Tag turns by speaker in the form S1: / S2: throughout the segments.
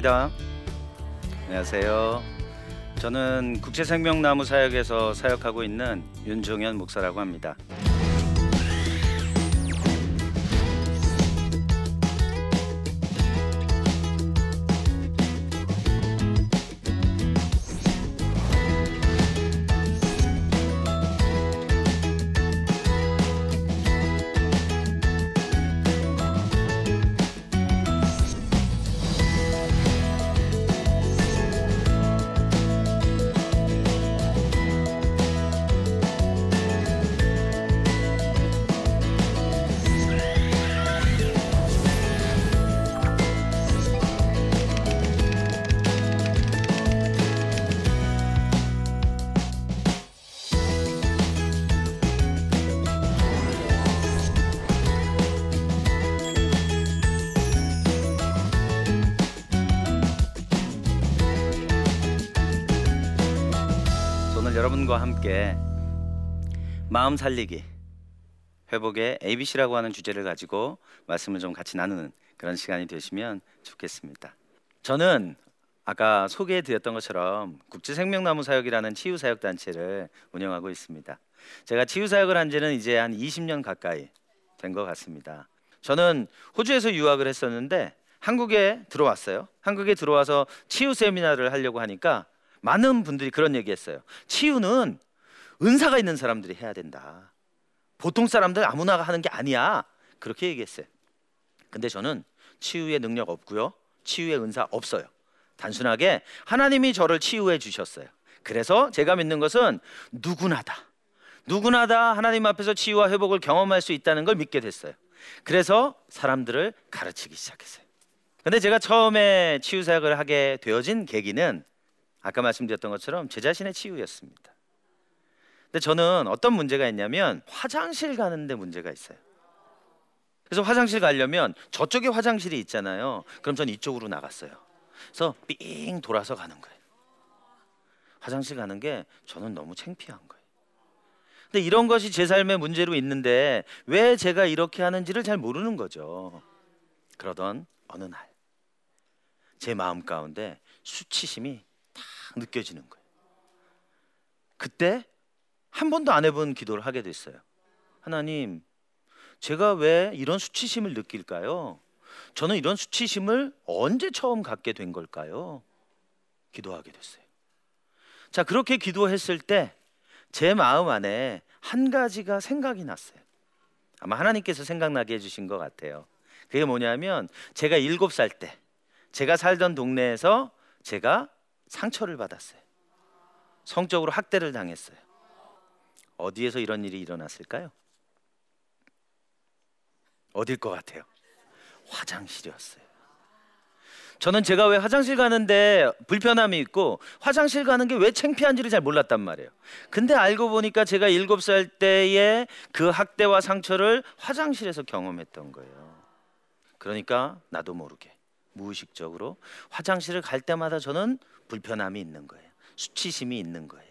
S1: 반갑습니다. 안녕하세요. 저는 국제생명나무 사역에서 사역하고 있는 윤종현 목사라고 합니다. 여러분과 함께 마음 살리기 회복의 ABC라고 하는 주제를 가지고 말씀을 좀 같이 나누는 그런 시간이 되시면 좋겠습니다. 저는 아까 소개해 드렸던 것처럼 국제생명나무 사역이라는 치유 사역 단체를 운영하고 있습니다. 제가 치유 사역을 한 지는 이제 한 20년 가까이 된 것 같습니다. 저는 호주에서 유학을 했었는데 한국에 들어왔어요. 한국에 들어와서 치유 세미나를 하려고 하니까 많은 분들이 그런 얘기했어요. 치유는 은사가 있는 사람들이 해야 된다. 보통 사람들 아무나 하는 게 아니야. 그렇게 얘기했어요. 근데 저는 치유의 능력 없고요. 치유의 은사 없어요. 단순하게 하나님이 저를 치유해 주셨어요. 그래서 제가 믿는 것은 누구나다. 누구나다 하나님 앞에서 치유와 회복을 경험할 수 있다는 걸 믿게 됐어요. 그래서 사람들을 가르치기 시작했어요. 근데 제가 처음에 치유 사역을 하게 되어진 계기는 아까 말씀드렸던 것처럼 제 자신의 치유였습니다. 근데 저는 어떤 문제가 있냐면 화장실 가는데 문제가 있어요. 그래서 화장실 가려면 저쪽에 화장실이 있잖아요. 그럼 전 이쪽으로 나갔어요. 그래서 삥 돌아서 가는 거예요. 화장실 가는 게 저는 너무 창피한 거예요. 근데 이런 것이 제 삶의 문제로 있는데 왜 제가 이렇게 하는지를 잘 모르는 거죠. 그러던 어느 날 제 마음 가운데 수치심이 딱 느껴지는 거예요. 그때 한 번도 안 해본 기도를 하게 됐어요. 하나님, 제가 왜 이런 수치심을 느낄까요? 저는 이런 수치심을 언제 처음 갖게 된 걸까요? 기도하게 됐어요. 자, 그렇게 기도했을 때 제 마음 안에 한 가지가 생각이 났어요. 아마 하나님께서 생각나게 해주신 것 같아요. 그게 뭐냐면 제가 일곱 살 때 제가 살던 동네에서 제가 상처를 받았어요. 성적으로 학대를 당했어요. 어디에서 이런 일이 일어났을까요? 어딜 것 같아요? 화장실이었어요. 저는 제가 왜 화장실 가는데 불편함이 있고 화장실 가는 게 왜 창피한지를 잘 몰랐단 말이에요. 근데 알고 보니까 제가 일곱 살 때의 그 학대와 상처를 화장실에서 경험했던 거예요. 그러니까 나도 모르게 무의식적으로 화장실을 갈 때마다 저는 불편함이 있는 거예요. 수치심이 있는 거예요.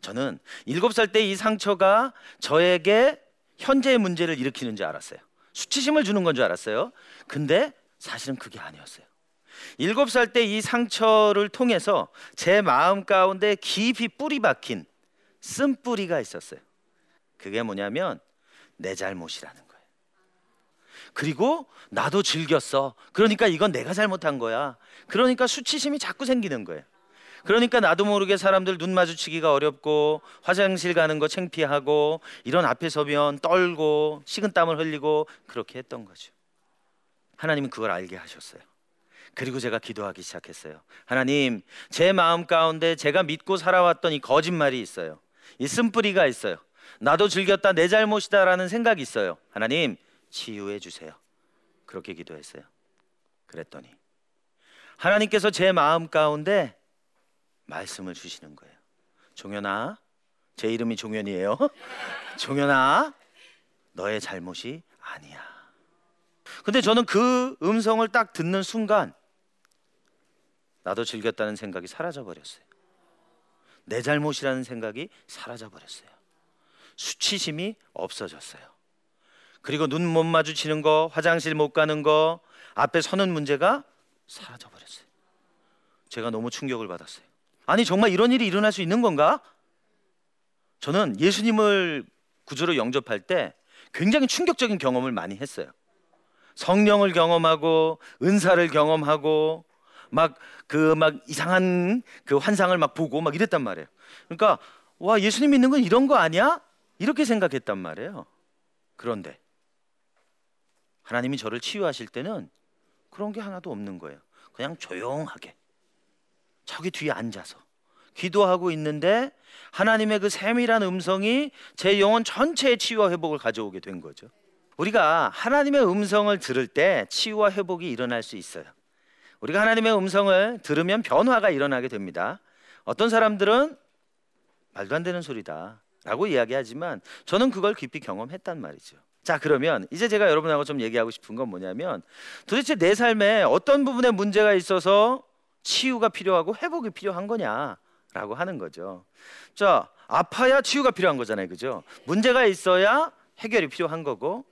S1: 저는 일곱 살 때 이 상처가 저에게 현재의 문제를 일으키는 줄 알았어요. 수치심을 주는 건 줄 알았어요. 근데 사실은 그게 아니었어요. 일곱 살 때 이 상처를 통해서 제 마음 가운데 깊이 뿌리 박힌 쓴뿌리가 있었어요. 그게 뭐냐면 내 잘못이라는 거예요. 그리고 나도 즐겼어. 그러니까 이건 내가 잘못한 거야. 그러니까 수치심이 자꾸 생기는 거예요. 그러니까 나도 모르게 사람들 눈 마주치기가 어렵고 화장실 가는 거 창피하고 이런 앞에 서면 떨고 식은땀을 흘리고 그렇게 했던 거죠. 하나님은 그걸 알게 하셨어요. 그리고 제가 기도하기 시작했어요. 하나님, 제 마음 가운데 제가 믿고 살아왔던 이 거짓말이 있어요. 이 쓴뿌리가 있어요. 나도 즐겼다 내 잘못이다라는 생각이 있어요. 하나님, 치유해 주세요. 그렇게 기도했어요. 그랬더니 하나님께서 제 마음 가운데 말씀을 주시는 거예요. 종현아, 제 이름이 종현이에요. 종현아, 너의 잘못이 아니야. 근데 저는 그 음성을 딱 듣는 순간 나도 즐겼다는 생각이 사라져 버렸어요. 내 잘못이라는 생각이 사라져 버렸어요. 수치심이 없어졌어요. 그리고 눈 못 마주치는 거, 화장실 못 가는 거, 앞에 서는 문제가 사라져 버렸어요. 제가 너무 충격을 받았어요. 아니 정말 이런 일이 일어날 수 있는 건가? 저는 예수님을 구주로 영접할 때 굉장히 충격적인 경험을 많이 했어요. 성령을 경험하고 은사를 경험하고 막 그 막 이상한 그 환상을 막 보고 막 이랬단 말이에요. 그러니까 와 예수님 믿는 건 이런 거 아니야? 이렇게 생각했단 말이에요. 그런데 하나님이 저를 치유하실 때는 그런 게 하나도 없는 거예요. 그냥 조용하게 저기 뒤에 앉아서 기도하고 있는데 하나님의 그 세밀한 음성이 제 영혼 전체의 치유와 회복을 가져오게 된 거죠. 우리가 하나님의 음성을 들을 때 치유와 회복이 일어날 수 있어요. 우리가 하나님의 음성을 들으면 변화가 일어나게 됩니다. 어떤 사람들은 말도 안 되는 소리다 라고 이야기하지만 저는 그걸 깊이 경험했단 말이죠. 자, 그러면 이제 제가 여러분하고 좀 얘기하고 싶은 건 뭐냐면 도대체 내 삶에 어떤 부분에 문제가 있어서 치유가 필요하고 회복이 필요한 거냐라고 하는 거죠. 자, 아파야 치유가 필요한 거잖아요. 그죠? 문제가 있어야 해결이 필요한 거고.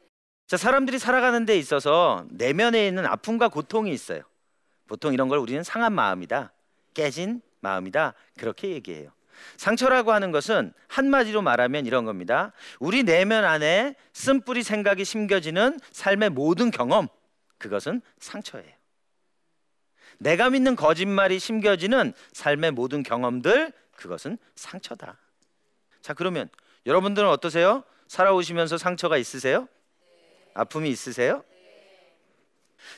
S1: 자, 사람들이 살아가는 데 있어서 내면에 있는 아픔과 고통이 있어요. 보통 이런 걸 우리는 상한 마음이다. 깨진 마음이다. 그렇게 얘기해요. 상처라고 하는 것은 한마디로 말하면 이런 겁니다. 우리 내면 안에 쓴뿌리 생각이 심겨지는 삶의 모든 경험, 그것은 상처예요. 내가 믿는 거짓말이 심겨지는 삶의 모든 경험들, 그것은 상처다. 자, 그러면 여러분들은 어떠세요? 살아오시면서 상처가 있으세요? 아픔이 있으세요?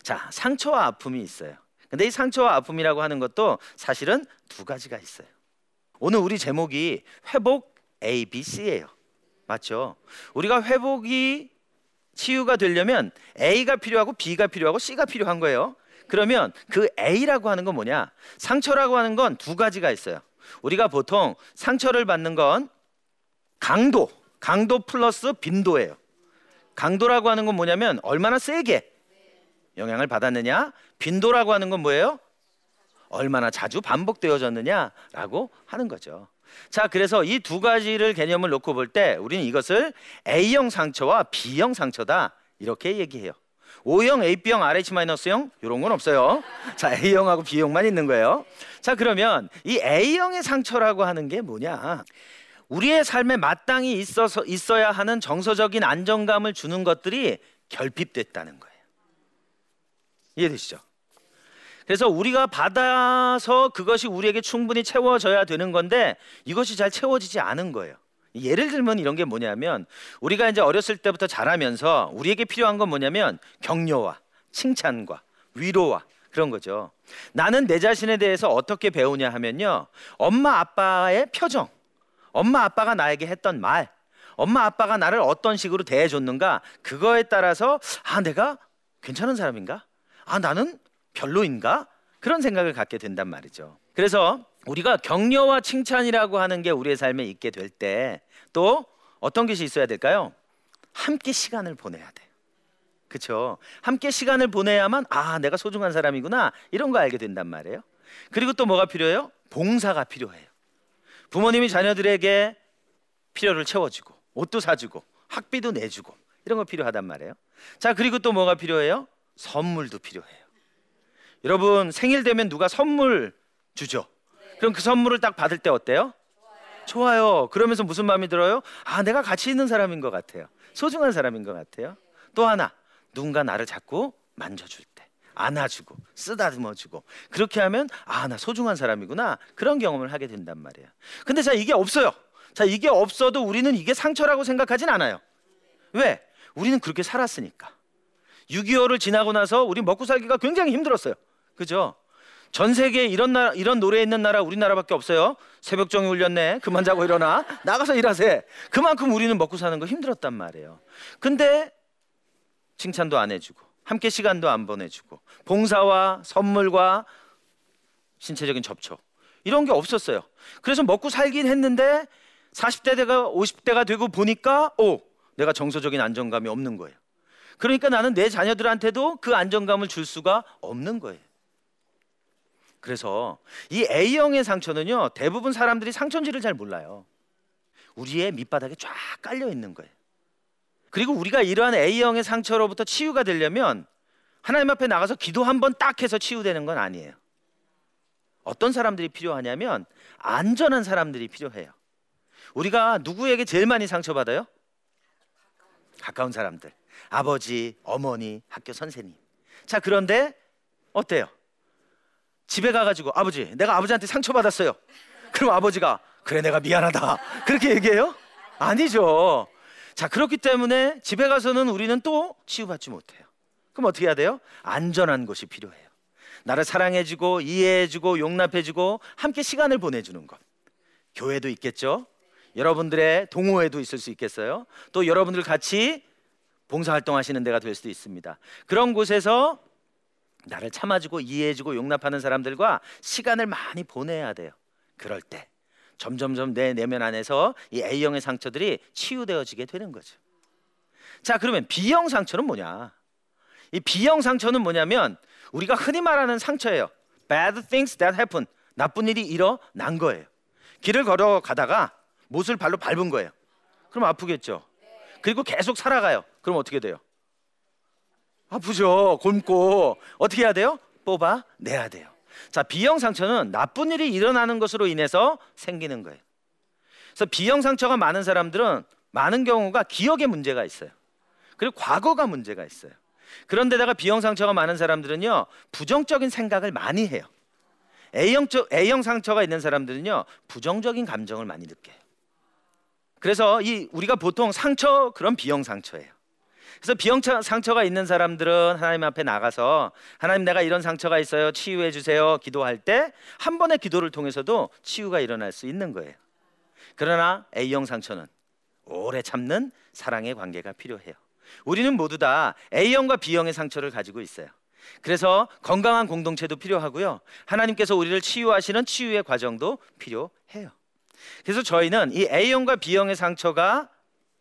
S1: 자, 상처와 아픔이 있어요. 근데 이 상처와 아픔이라고 하는 것도 사실은 두 가지가 있어요. 오늘 우리 제목이 회복 A, B, C예요. 맞죠? 우리가 회복이 치유가 되려면 A가 필요하고 B가 필요하고 C가 필요한 거예요. 그러면 그 A라고 하는 건 뭐냐? 상처라고 하는 건 두 가지가 있어요. 우리가 보통 상처를 받는 건 강도, 강도 플러스 빈도예요. 강도라고 하는 건 뭐냐면 얼마나 세게 영향을 받았느냐? 빈도라고 하는 건 뭐예요? 얼마나 자주 반복되어졌느냐라고 하는 거죠. 자, 그래서 이 두 가지를 개념을 놓고 볼 때 우리는 이것을 A형 상처와 B형 상처다 이렇게 얘기해요. O형, AB형, RH-형 이런 건 없어요. 자, A형하고 B형만 있는 거예요. 자, 그러면 이 A형의 상처라고 하는 게 뭐냐? 우리의 삶에 마땅히 있어서 있어야 하는 정서적인 안정감을 주는 것들이 결핍됐다는 거예요. 이해되시죠? 그래서 우리가 받아서 그것이 우리에게 충분히 채워져야 되는 건데 이것이 잘 채워지지 않은 거예요. 예를 들면 이런 게 뭐냐면 우리가 이제 어렸을 때부터 자라면서 우리에게 필요한 건 뭐냐면 격려와 칭찬과 위로와 그런 거죠. 나는 내 자신에 대해서 어떻게 배우냐 하면요. 엄마 아빠의 표정, 엄마 아빠가 나에게 했던 말, 엄마 아빠가 나를 어떤 식으로 대해줬는가 그거에 따라서 아 내가 괜찮은 사람인가? 아 나는 별로인가? 그런 생각을 갖게 된단 말이죠. 그래서 우리가 격려와 칭찬이라고 하는 게 우리의 삶에 있게 될 때 또 어떤 것이 있어야 될까요? 함께 시간을 보내야 돼. 그렇죠? 함께 시간을 보내야만 아, 내가 소중한 사람이구나. 이런 거 알게 된단 말이에요. 그리고 또 뭐가 필요해요? 봉사가 필요해요. 부모님이 자녀들에게 필요를 채워주고 옷도 사주고 학비도 내주고 이런 거 필요하단 말이에요. 자, 그리고 또 뭐가 필요해요? 선물도 필요해요. 여러분 생일 되면 누가 선물 주죠. 그럼 그 선물을 딱 받을 때 어때요? 좋아요. 그러면서 무슨 마음이 들어요? 아, 내가 가치 있는 사람인 것 같아요. 소중한 사람인 것 같아요. 또 하나, 누군가 나를 자꾸 만져줄 때, 안아주고, 쓰다듬어주고, 그렇게 하면 아, 나 소중한 사람이구나. 그런 경험을 하게 된단 말이에요. 근데 자, 이게 없어요. 자, 이게 없어도 우리는 이게 상처라고 생각하진 않아요. 왜? 우리는 그렇게 살았으니까. 6.25를 지나고 나서 우리 먹고 살기가 굉장히 힘들었어요. 그죠? 전 세계에 이런 나라, 이런 노래 있는 나라 우리나라밖에 없어요. 새벽 종이 울렸네. 그만 자고 일어나. 나가서 일하세. 그만큼 우리는 먹고 사는 거 힘들었단 말이에요. 근데 칭찬도 안 해주고 함께 시간도 안 보내주고 봉사와 선물과 신체적인 접촉 이런 게 없었어요. 그래서 먹고 살긴 했는데 40대가 50대가 되고 보니까 오 내가 정서적인 안정감이 없는 거예요. 그러니까 나는 내 자녀들한테도 그 안정감을 줄 수가 없는 거예요. 그래서 이 A형의 상처는요 대부분 사람들이 상처인지를 잘 몰라요. 우리의 밑바닥에 쫙 깔려 있는 거예요. 그리고 우리가 이러한 A형의 상처로부터 치유가 되려면 하나님 앞에 나가서 기도 한 번 딱 해서 치유되는 건 아니에요. 어떤 사람들이 필요하냐면 안전한 사람들이 필요해요. 우리가 누구에게 제일 많이 상처받아요? 가까운 사람들. 아버지, 어머니, 학교 선생님. 자, 그런데 어때요? 집에 가가지고 아버지, 내가 아버지한테 상처받았어요. 그럼 아버지가 그래 내가 미안하다. 그렇게 얘기해요? 아니죠. 자, 그렇기 때문에 집에 가서는 우리는 또 치유받지 못해요. 그럼 어떻게 해야 돼요? 안전한 곳이 필요해요. 나를 사랑해주고 이해해주고 용납해주고 함께 시간을 보내주는 것. 교회도 있겠죠. 여러분들의 동호회도 있을 수 있겠어요. 또 여러분들 같이 봉사활동하시는 데가 될 수도 있습니다. 그런 곳에서 나를 참아주고 이해해주고 용납하는 사람들과 시간을 많이 보내야 돼요. 그럴 때 점점점 내 내면 안에서 이 A형의 상처들이 치유되어지게 되는 거죠. 자, 그러면 B형 상처는 뭐냐? 이 B형 상처는 뭐냐면 우리가 흔히 말하는 상처예요. Bad things that happen. 나쁜 일이 일어난 거예요. 길을 걸어 가다가 못을 발로 밟은 거예요. 그럼 아프겠죠. 그리고 계속 살아가요. 그럼 어떻게 돼요? 아프죠. 곪고 어떻게 해야 돼요? 뽑아 내야 돼요. 자, B형 상처는 나쁜 일이 일어나는 것으로 인해서 생기는 거예요. 그래서 B형 상처가 많은 사람들은 많은 경우가 기억에 문제가 있어요. 그리고 과거가 문제가 있어요. 그런데다가 B형 상처가 많은 사람들은요 부정적인 생각을 많이 해요. A형, A형 상처가 있는 사람들은요 부정적인 감정을 많이 느껴요. 그래서 이 우리가 보통 상처 그런 B형 상처예요. 그래서 B형 상처가 있는 사람들은 하나님 앞에 나가서 하나님 내가 이런 상처가 있어요 치유해 주세요 기도할 때 한 번의 기도를 통해서도 치유가 일어날 수 있는 거예요. 그러나 A형 상처는 오래 참는 사랑의 관계가 필요해요. 우리는 모두 다 A형과 B형의 상처를 가지고 있어요. 그래서 건강한 공동체도 필요하고요. 하나님께서 우리를 치유하시는 치유의 과정도 필요해요. 그래서 저희는 이 A형과 B형의 상처가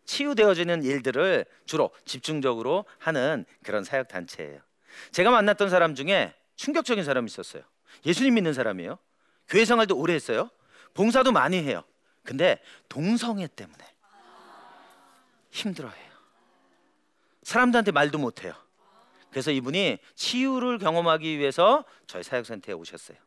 S1: 치유되어지는 일들을 주로 집중적으로 하는 그런 사역 단체예요. 제가 만났던 사람 중에 충격적인 사람이 있었어요. 예수님 믿는 사람이에요. 교회 생활도 오래 했어요. 봉사도 많이 해요. 근데 동성애 때문에 힘들어해요. 사람들한테 말도 못해요. 그래서 이분이 치유를 경험하기 위해서 저희 사역센터에 오셨어요.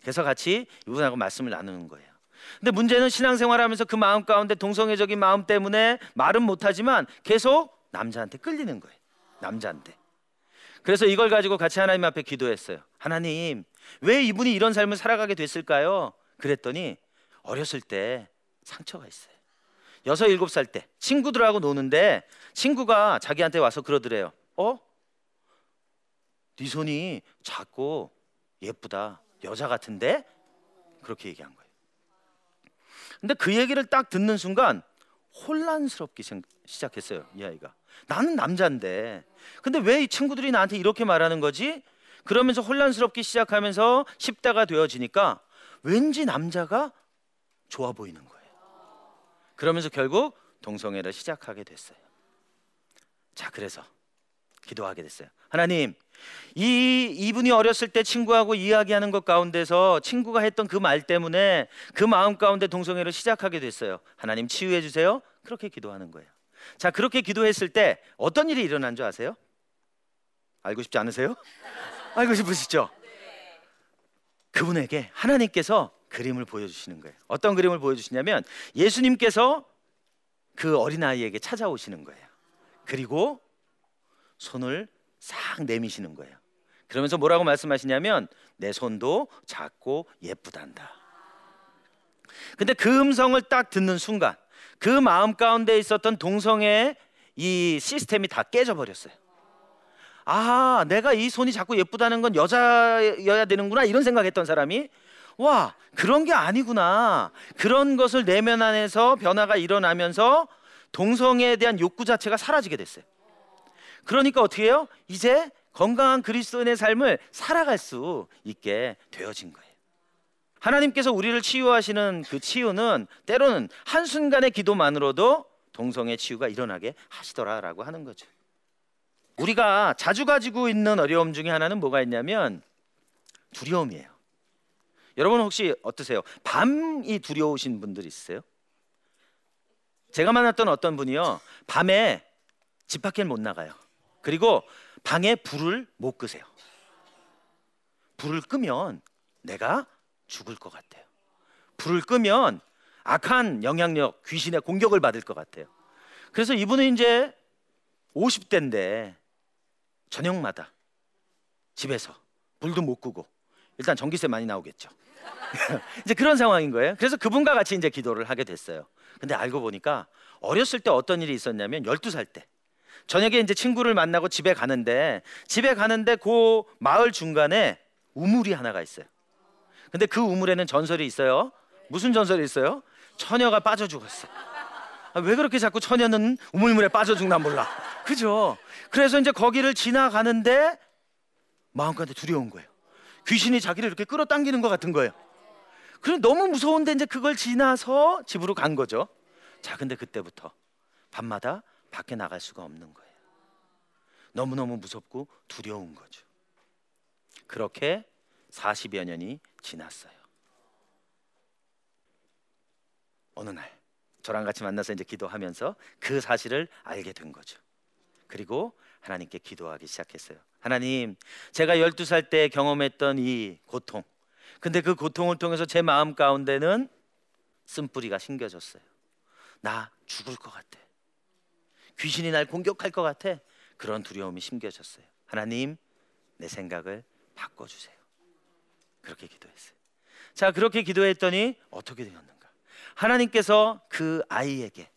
S1: 그래서 같이 이분하고 말씀을 나누는 거예요. 근데 문제는 신앙생활하면서 그 마음 가운데 동성애적인 마음 때문에 말은 못하지만 계속 남자한테 끌리는 거예요. 남자한테. 그래서 이걸 가지고 같이 하나님 앞에 기도했어요. 하나님, 왜 이분이 이런 삶을 살아가게 됐을까요? 그랬더니 어렸을 때 상처가 있어요. 여섯 일곱 살 때 친구들하고 노는데 친구가 자기한테 와서 그러더래요. 어? 네 손이 작고 예쁘다. 여자 같은데? 그렇게 얘기한 거예요. 근데 그 얘기를 딱 듣는 순간 혼란스럽게 시작했어요. 이 아이가. 나는 남자인데. 근데 왜 이 친구들이 나한테 이렇게 말하는 거지? 그러면서 혼란스럽게 시작하면서 10대가 되어지니까 왠지 남자가 좋아 보이는 거예요. 그러면서 결국 동성애를 시작하게 됐어요. 자, 그래서 기도하게 됐어요. 하나님, 이 이분이 어렸을 때 친구하고 이야기하는 것 가운데서 친구가 했던 그 말 때문에 그 마음 가운데 동성애를 시작하게 됐어요. 하나님 치유해 주세요. 그렇게 기도하는 거예요. 자, 그렇게 기도했을 때 어떤 일이 일어난 줄 아세요? 알고 싶지 않으세요? 알고 싶으시죠? 그분에게 하나님께서 그림을 보여주시는 거예요. 어떤 그림을 보여주시냐면 예수님께서 그 어린아이에게 찾아오시는 거예요. 그리고 손을 싹 내미시는 거예요. 그러면서 뭐라고 말씀하시냐면 내 손도 작고 예쁘단다. 근데 그 음성을 딱 듣는 순간 그 마음 가운데 있었던 동성애의 이 시스템이 다 깨져 버렸어요. 아, 내가 이 손이 자꾸 예쁘다는 건 여자여야 되는구나 이런 생각했던 사람이 와 그런 게 아니구나 그런 것을 내면 안에서 변화가 일어나면서 동성애에 대한 욕구 자체가 사라지게 됐어요. 그러니까 어떻게 해요? 이제 건강한 그리스도인의 삶을 살아갈 수 있게 되어진 거예요. 하나님께서 우리를 치유하시는 그 치유는 때로는 한순간의 기도만으로도 동성애 치유가 일어나게 하시더라라고 하는 거죠. 우리가 자주 가지고 있는 어려움 중에 하나는 뭐가 있냐면 두려움이에요. 여러분 혹시 어떠세요? 밤이 두려우신 분들 있으세요? 제가 만났던 어떤 분이요. 밤에 집 밖에 못 나가요. 그리고 방에 불을 못 끄세요. 불을 끄면 내가 죽을 것 같아요. 불을 끄면 악한 영향력, 귀신의 공격을 받을 것 같아요. 그래서 이분은 이제 50대인데 저녁마다 집에서 불도 못 끄고 일단 전기세 많이 나오겠죠. 이제 그런 상황인 거예요. 그래서 그분과 같이 이제 기도를 하게 됐어요. 근데 알고 보니까 어렸을 때 어떤 일이 있었냐면 12살 때 저녁에 이제 친구를 만나고 집에 가는데 집에 가는데 그 마을 중간에 우물이 하나가 있어요. 근데 그 우물에는 전설이 있어요. 무슨 전설이 있어요? 처녀가 빠져 죽었어. 아, 왜 그렇게 자꾸 처녀는 우물물에 빠져 죽나 몰라. 그죠? 그래서 이제 거기를 지나가는데 마음가운데 두려운 거예요. 귀신이 자기를 이렇게 끌어당기는 것 같은 거예요. 그래 너무 무서운데 이제 그걸 지나서 집으로 간 거죠. 자, 근데 그때부터 밤마다 밖에 나갈 수가 없는 거예요. 너무너무 무섭고 두려운 거죠. 그렇게 40여 년이 지났어요. 어느 날 저랑 같이 만나서 이제 기도하면서 그 사실을 알게 된 거죠. 그리고 하나님께 기도하기 시작했어요. 하나님, 제가 12살 때 경험했던 이 고통. 근데 그 고통을 통해서 제 마음 가운데는 쓴뿌리가 심겨졌어요. 나 죽을 것 같아. 귀신이 날 공격할 것 같아. 그런 두려움이 심겨졌어요. 하나님, 내 생각을 바꿔 주세요. 그렇게 기도했어요. 자, 그렇게 기도했더니 어떻게 되었는가? 하나님께서 그 아이에게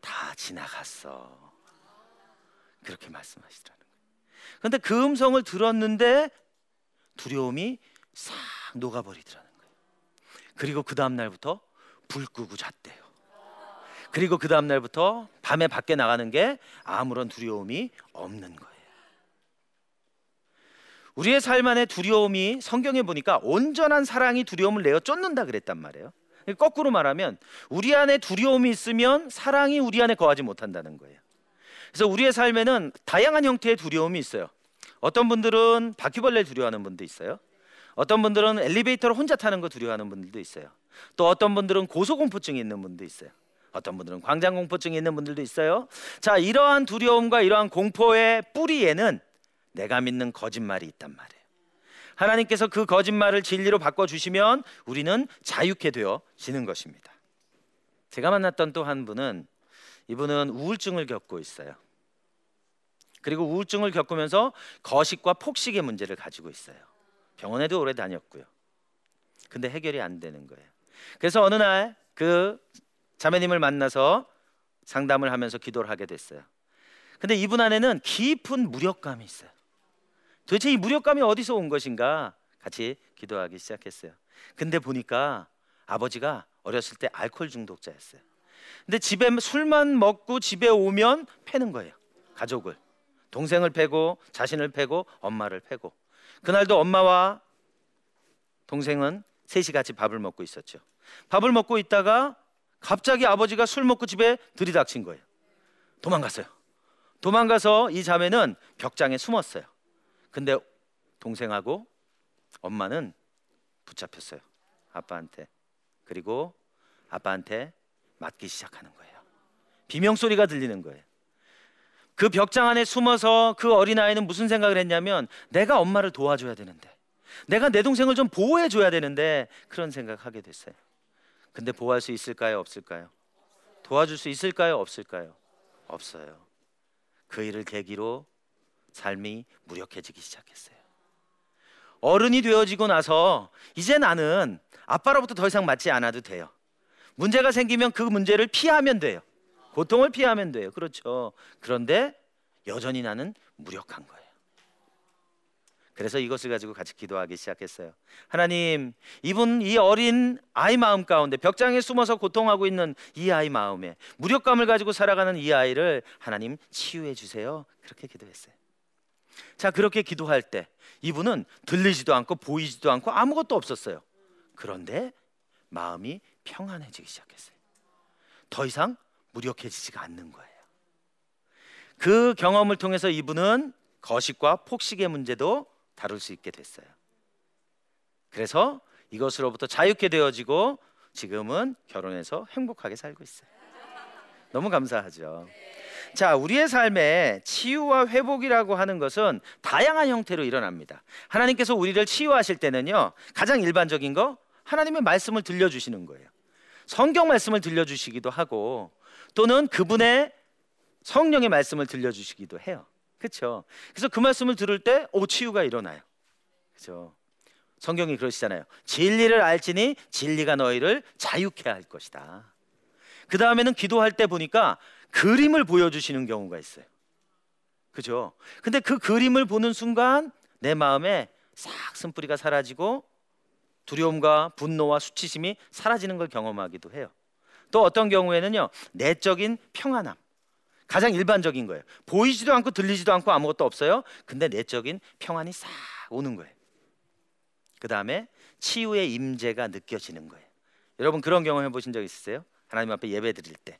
S1: 다 지나갔어. 그렇게 말씀하시더라는 거예요. 근데 그 음성을 들었는데 두려움이 싹 녹아버리더라는 거예요. 그리고 그 다음 날부터 불 끄고 잤대요. 그리고 그 다음 날부터 밤에 밖에 나가는 게 아무런 두려움이 없는 거예요. 우리의 삶 안에 두려움이 성경에 보니까 온전한 사랑이 두려움을 내어 쫓는다 그랬단 말이에요. 거꾸로 말하면 우리 안에 두려움이 있으면 사랑이 우리 안에 거하지 못한다는 거예요. 그래서 우리의 삶에는 다양한 형태의 두려움이 있어요. 어떤 분들은 바퀴벌레 두려워하는 분도 있어요. 어떤 분들은 엘리베이터를 혼자 타는 거 두려워하는 분들도 있어요. 또 어떤 분들은 고소공포증이 있는 분도 있어요. 어떤 분들은 광장공포증이 있는 분들도 있어요. 자, 이러한 두려움과 이러한 공포의 뿌리에는 내가 믿는 거짓말이 있단 말이에요. 하나님께서 그 거짓말을 진리로 바꿔 주시면 우리는 자유케 되어지는 것입니다. 제가 만났던 또 한 분은 이분은 우울증을 겪고 있어요. 그리고 우울증을 겪으면서 거식과 폭식의 문제를 가지고 있어요. 병원에도 오래 다녔고요. 근데 해결이 안 되는 거예요. 그래서 어느 날 그 자매님을 만나서 상담을 하면서 기도를 하게 됐어요. 근데 이분 안에는 깊은 무력감이 있어요. 도대체 이 무력감이 어디서 온 것인가? 같이 기도하기 시작했어요. 근데 보니까 아버지가 어렸을 때 알코올 중독자였어요. 근데 집에 술만 먹고 집에 오면 패는 거예요. 가족을. 동생을 패고 자신을 패고 엄마를 패고. 그날도 엄마와 동생은 셋이 같이 밥을 먹고 있었죠. 밥을 먹고 있다가 갑자기 아버지가 술 먹고 집에 들이닥친 거예요. 도망갔어요. 도망가서 이 자매는 벽장에 숨었어요. 근데 동생하고 엄마는 붙잡혔어요. 아빠한테. 그리고 아빠한테 맞기 시작하는 거예요. 비명 소리가 들리는 거예요. 그 벽장 안에 숨어서 그 어린아이는 무슨 생각을 했냐면 내가 엄마를 도와줘야 되는데 내가 내 동생을 좀 보호해 줘야 되는데 그런 생각하게 됐어요. 근데 보호할 수 있을까요? 없을까요? 도와줄 수 있을까요? 없을까요? 없어요. 그 일을 계기로 삶이 무력해지기 시작했어요. 어른이 되어지고 나서 이제 나는 아빠로부터 더 이상 맞지 않아도 돼요. 문제가 생기면 그 문제를 피하면 돼요. 고통을 피하면 돼요. 그렇죠. 그런데 여전히 나는 무력한 거예요. 그래서 이것을 가지고 같이 기도하기 시작했어요. 하나님, 이분 이 어린 아이 마음 가운데 벽장에 숨어서 고통하고 있는 이 아이 마음에 무력감을 가지고 살아가는 이 아이를 하나님 치유해 주세요. 그렇게 기도했어요. 자, 그렇게 기도할 때 이분은 들리지도 않고 보이지도 않고 아무것도 없었어요. 그런데 마음이 평안해지기 시작했어요. 더 이상 무력해지지가 않는 거예요. 그 경험을 통해서 이분은 거식과 폭식의 문제도 다룰 수 있게 됐어요. 그래서 이것으로부터 자유케 되어지고 지금은 결혼해서 행복하게 살고 있어요. 너무 감사하죠. 자, 우리의 삶에 치유와 회복이라고 하는 것은 다양한 형태로 일어납니다. 하나님께서 우리를 치유하실 때는요, 가장 일반적인 거 하나님의 말씀을 들려주시는 거예요. 성경 말씀을 들려주시기도 하고 또는 그분의 성령의 말씀을 들려주시기도 해요. 그렇죠? 그래서 그 말씀을 들을 때 오 치유가 일어나요. 그렇죠? 성경이 그러시잖아요. 진리를 알지니 진리가 너희를 자유케 할 것이다. 그 다음에는 기도할 때 보니까 그림을 보여주시는 경우가 있어요. 그죠? 근데 그 그림을 보는 순간 내 마음에 싹 쓴뿌리가 사라지고 두려움과 분노와 수치심이 사라지는 걸 경험하기도 해요. 또 어떤 경우에는요, 내적인 평안함. 가장 일반적인 거예요. 보이지도 않고 들리지도 않고 아무것도 없어요. 근데 내적인 평안이 싹 오는 거예요. 그 다음에 치유의 임재가 느껴지는 거예요. 여러분 그런 경험 해 보신 적 있으세요? 하나님 앞에 예배 드릴 때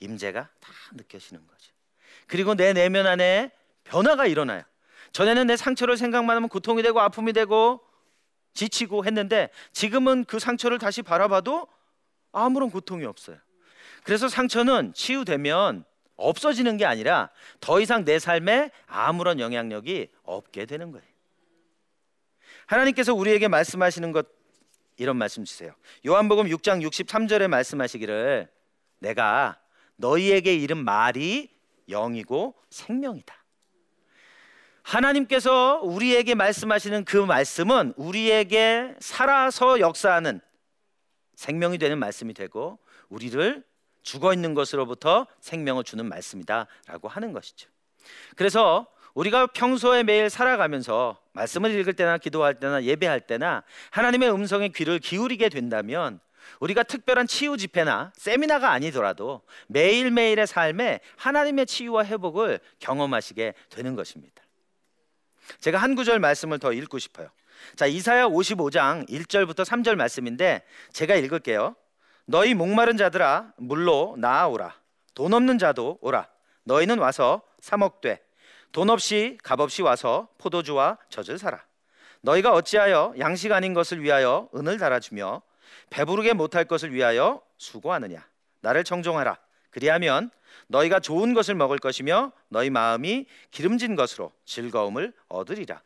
S1: 임재가 다 느껴지는 거죠. 그리고 내 내면 안에 변화가 일어나요. 전에는 내 상처를 생각만 하면 고통이 되고 아픔이 되고 지치고 했는데 지금은 그 상처를 다시 바라봐도 아무런 고통이 없어요. 그래서 상처는 치유되면 없어지는 게 아니라 더 이상 내 삶에 아무런 영향력이 없게 되는 거예요. 하나님께서 우리에게 말씀하시는 것 이런 말씀 주세요. 요한복음 6장 63절에 말씀하시기를 내가 너희에게 이른 말이 영이고 생명이다. 하나님께서 우리에게 말씀하시는 그 말씀은 우리에게 살아서 역사하는 생명이 되는 말씀이 되고 우리를 죽어 있는 것으로부터 생명을 주는 말씀이다라고 하는 것이죠. 그래서 우리가 평소에 매일 살아가면서 말씀을 읽을 때나 기도할 때나 예배할 때나 하나님의 음성에 귀를 기울이게 된다면 우리가 특별한 치유 집회나 세미나가 아니더라도 매일매일의 삶에 하나님의 치유와 회복을 경험하시게 되는 것입니다. 제가 한 구절 말씀을 더 읽고 싶어요. 자, 이사야 55장 1절부터 3절 말씀인데 제가 읽을게요. 너희 목마른 자들아 물로 나아오라. 돈 없는 자도 오라. 너희는 와서 사 먹되 돈 없이 값 없이 와서 포도주와 젖을 사라. 너희가 어찌하여 양식 아닌 것을 위하여 은을 달아주며 배부르게 못할 것을 위하여 수고하느냐? 나를 청종하라. 그리하면 너희가 좋은 것을 먹을 것이며 너희 마음이 기름진 것으로 즐거움을 얻으리라.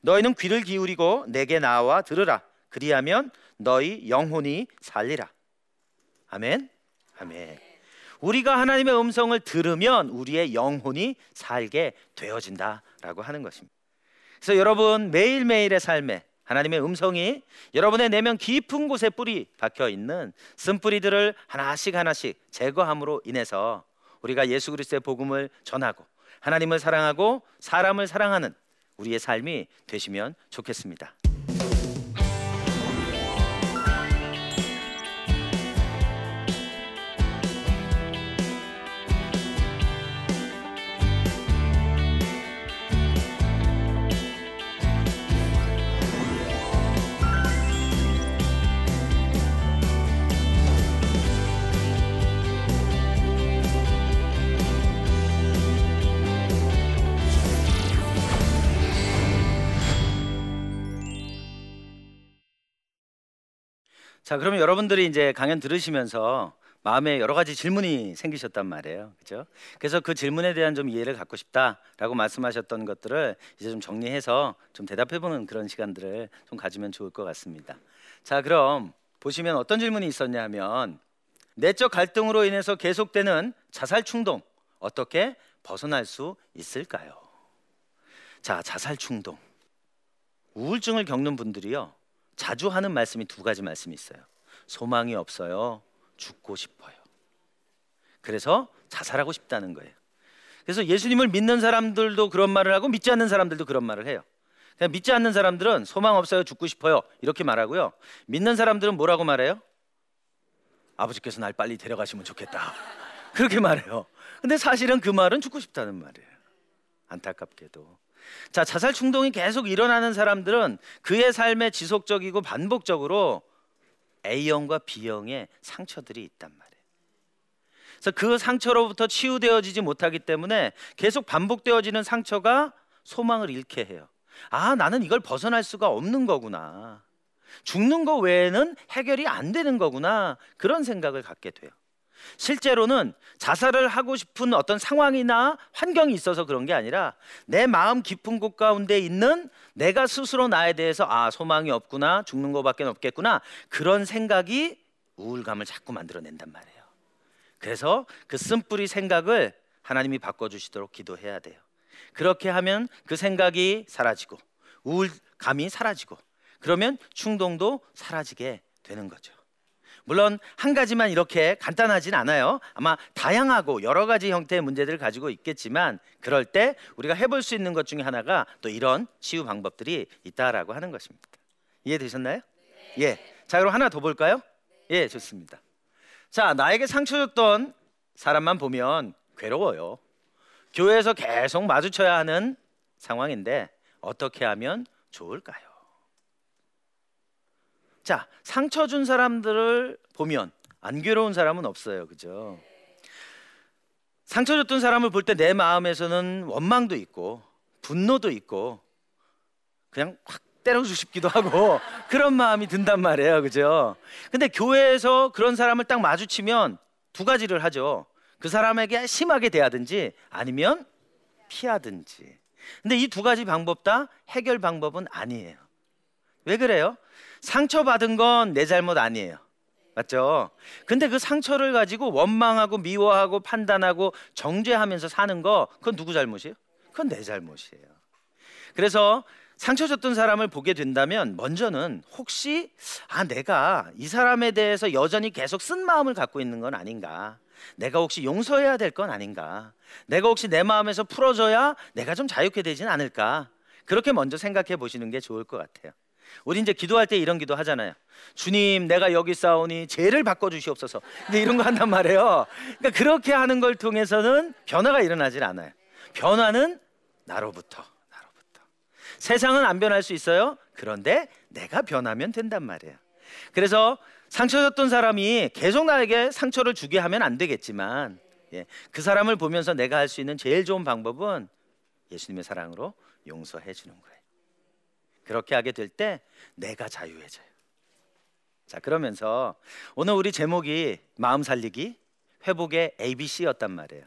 S1: 너희는 귀를 기울이고 내게 나와 들으라. 그리하면 너희 영혼이 살리라. 아멘. 아멘. 우리가 하나님의 음성을 들으면 우리의 영혼이 살게 되어진다라고 하는 것입니다. 그래서 여러분 매일매일의 삶에 하나님의 음성이 여러분의 내면 깊은 곳에 뿌리 박혀 있는 쓴뿌리들을 하나씩 하나씩 제거함으로 인해서 우리가 예수 그리스도의 복음을 전하고 하나님을 사랑하고 사람을 사랑하는 우리의 삶이 되시면 좋겠습니다. 자, 그러면 여러분들이 이제 강연 들으시면서 마음에 여러 가지 질문이 생기셨단 말이에요. 그죠? 그래서 그 질문에 대한 좀 이해를 갖고 싶다라고 말씀하셨던 것들을 이제 좀 정리해서 좀 대답해 보는 그런 시간들을 좀 가지면 좋을 것 같습니다. 자, 그럼 보시면 어떤 질문이 있었냐 하면 내적 갈등으로 인해서 계속되는 자살 충동 어떻게 벗어날 수 있을까요? 자, 자살 충동. 우울증을 겪는 분들이요. 자주 하는 말씀이 두 가지 말씀이 있어요. 소망이 없어요. 죽고 싶어요. 그래서 자살하고 싶다는 거예요. 그래서 예수님을 믿는 사람들도 그런 말을 하고 믿지 않는 사람들도 그런 말을 해요. 그냥 믿지 않는 사람들은 소망 없어요. 죽고 싶어요. 이렇게 말하고요. 믿는 사람들은 뭐라고 말해요? 아버지께서 날 빨리 데려가시면 좋겠다. 그렇게 말해요. 근데 사실은 그 말은 죽고 싶다는 말이에요. 안타깝게도. 자, 자살 충동이 계속 일어나는 사람들은 그의 삶에 지속적이고 반복적으로 A형과 B형의 상처들이 있단 말이에요. 그래서 그 상처로부터 치유되어지지 못하기 때문에 계속 반복되어지는 상처가 소망을 잃게 해요. 아, 나는 이걸 벗어날 수가 없는 거구나. 죽는 거 외에는 해결이 안 되는 거구나. 그런 생각을 갖게 돼요. 실제로는 자살을 하고 싶은 어떤 상황이나 환경이 있어서 그런 게 아니라 내 마음 깊은 곳 가운데 있는 내가 스스로 나에 대해서 아 소망이 없구나 죽는 것밖에 없겠구나 그런 생각이 우울감을 자꾸 만들어낸단 말이에요. 그래서 그 쓴뿌리 생각을 하나님이 바꿔주시도록 기도해야 돼요. 그렇게 하면 그 생각이 사라지고 우울감이 사라지고 그러면 충동도 사라지게 되는 거죠. 물론 한 가지만 이렇게 간단하진 않아요. 아마 다양하고 여러 가지 형태의 문제들을 가지고 있겠지만 그럴 때 우리가 해볼 수 있는 것 중에 하나가 또 이런 치유 방법들이 있다라고 하는 것입니다. 이해되셨나요? 네. 예. 자 그럼 하나 더 볼까요? 네. 예, 좋습니다. 자 나에게 상처 줬던 사람만 보면 괴로워요. 교회에서 계속 마주쳐야 하는 상황인데 어떻게 하면 좋을까요? 자, 상처 준 사람들을 보면 안 괴로운 사람은 없어요. 그죠? 상처 줬던 사람을 볼 때 내 마음에서는 원망도 있고 분노도 있고 그냥 확 때려주고 싶기도 하고 그런 마음이 든단 말이에요. 그죠? 근데 교회에서 그런 사람을 딱 마주치면 두 가지를 하죠. 그 사람에게 심하게 대하든지 아니면 피하든지. 근데 이 두 가지 방법 다 해결 방법은 아니에요. 왜 그래요? 상처받은 건 내 잘못 아니에요. 맞죠? 근데 그 상처를 가지고 원망하고 미워하고 판단하고 정죄하면서 사는 거 그건 누구 잘못이에요? 그건 내 잘못이에요. 그래서 상처 줬던 사람을 보게 된다면 먼저는 혹시 아 내가 이 사람에 대해서 여전히 계속 쓴 마음을 갖고 있는 건 아닌가? 내가 혹시 용서해야 될 건 아닌가? 내가 혹시 내 마음에서 풀어져야 내가 좀 자유케 되진 않을까? 그렇게 먼저 생각해 보시는 게 좋을 것 같아요. 우리 이제 기도할 때 이런 기도 하잖아요. 주님, 내가 여기 싸우니 죄를 바꿔 주시옵소서. 근데 이런 거 한단 말이에요. 그러니까 그렇게 하는 걸 통해서는 변화가 일어나질 않아요. 변화는 나로부터, 나로부터. 세상은 안 변할 수 있어요. 그런데 내가 변하면 된단 말이에요. 그래서 상처 줬던 사람이 계속 나에게 상처를 주게 하면 안 되겠지만 예, 그 사람을 보면서 내가 할 수 있는 제일 좋은 방법은 예수님의 사랑으로 용서해 주는 거예요. 그렇게 하게 될 때 내가 자유해져요. 자, 그러면서 오늘 우리 제목이 마음 살리기 회복의 ABC였단 말이에요.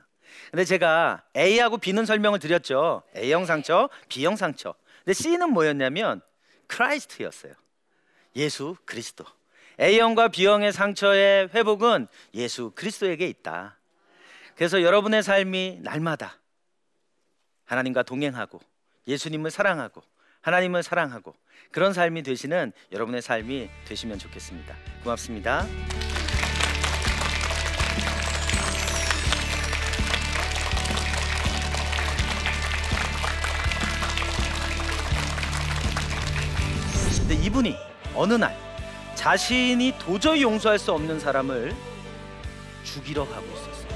S1: 근데 제가 A하고 B는 설명을 드렸죠. A형 상처, B형 상처. 근데 C는 뭐였냐면 크라이스트였어요. 예수 그리스도. A형과 B형의 상처의 회복은 예수 그리스도에게 있다. 그래서 여러분의 삶이 날마다 하나님과 동행하고 예수님을 사랑하고 하나님을 사랑하고 그런 삶이 되시는 여러분의 삶이 되시면 좋겠습니다. 고맙습니다. 근데 이분이 어느 날 자신이 도저히 용서할 수 없는 사람을 죽이러 가고 있었어요.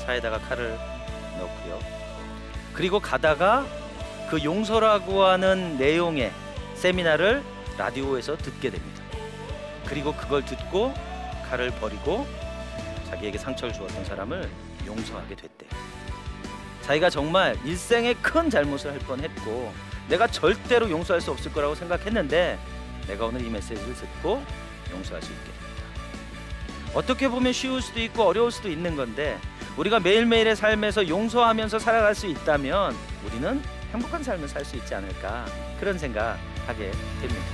S1: 차에다가 칼을 넣고요. 그리고 가다가 그 용서라고 하는 내용의 세미나를 라디오에서 듣게 됩니다. 그리고 그걸 듣고 칼을 버리고 자기에게 상처를 주었던 사람을 용서하게 됐대. 자기가 정말 일생에 큰 잘못을 할 뻔했고 내가 절대로 용서할 수 없을 거라고 생각했는데 내가 오늘 이 메시지를 듣고 용서할 수 있게 됩니다. 어떻게 보면 쉬울 수도 있고 어려울 수도 있는 건데 우리가 매일매일의 삶에서 용서하면서 살아갈 수 있다면 우리는 행복한 삶을 살 수 있지 않을까 그런 생각하게 됩니다.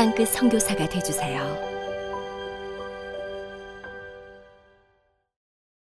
S2: 땅끝 선교사가 되주세요.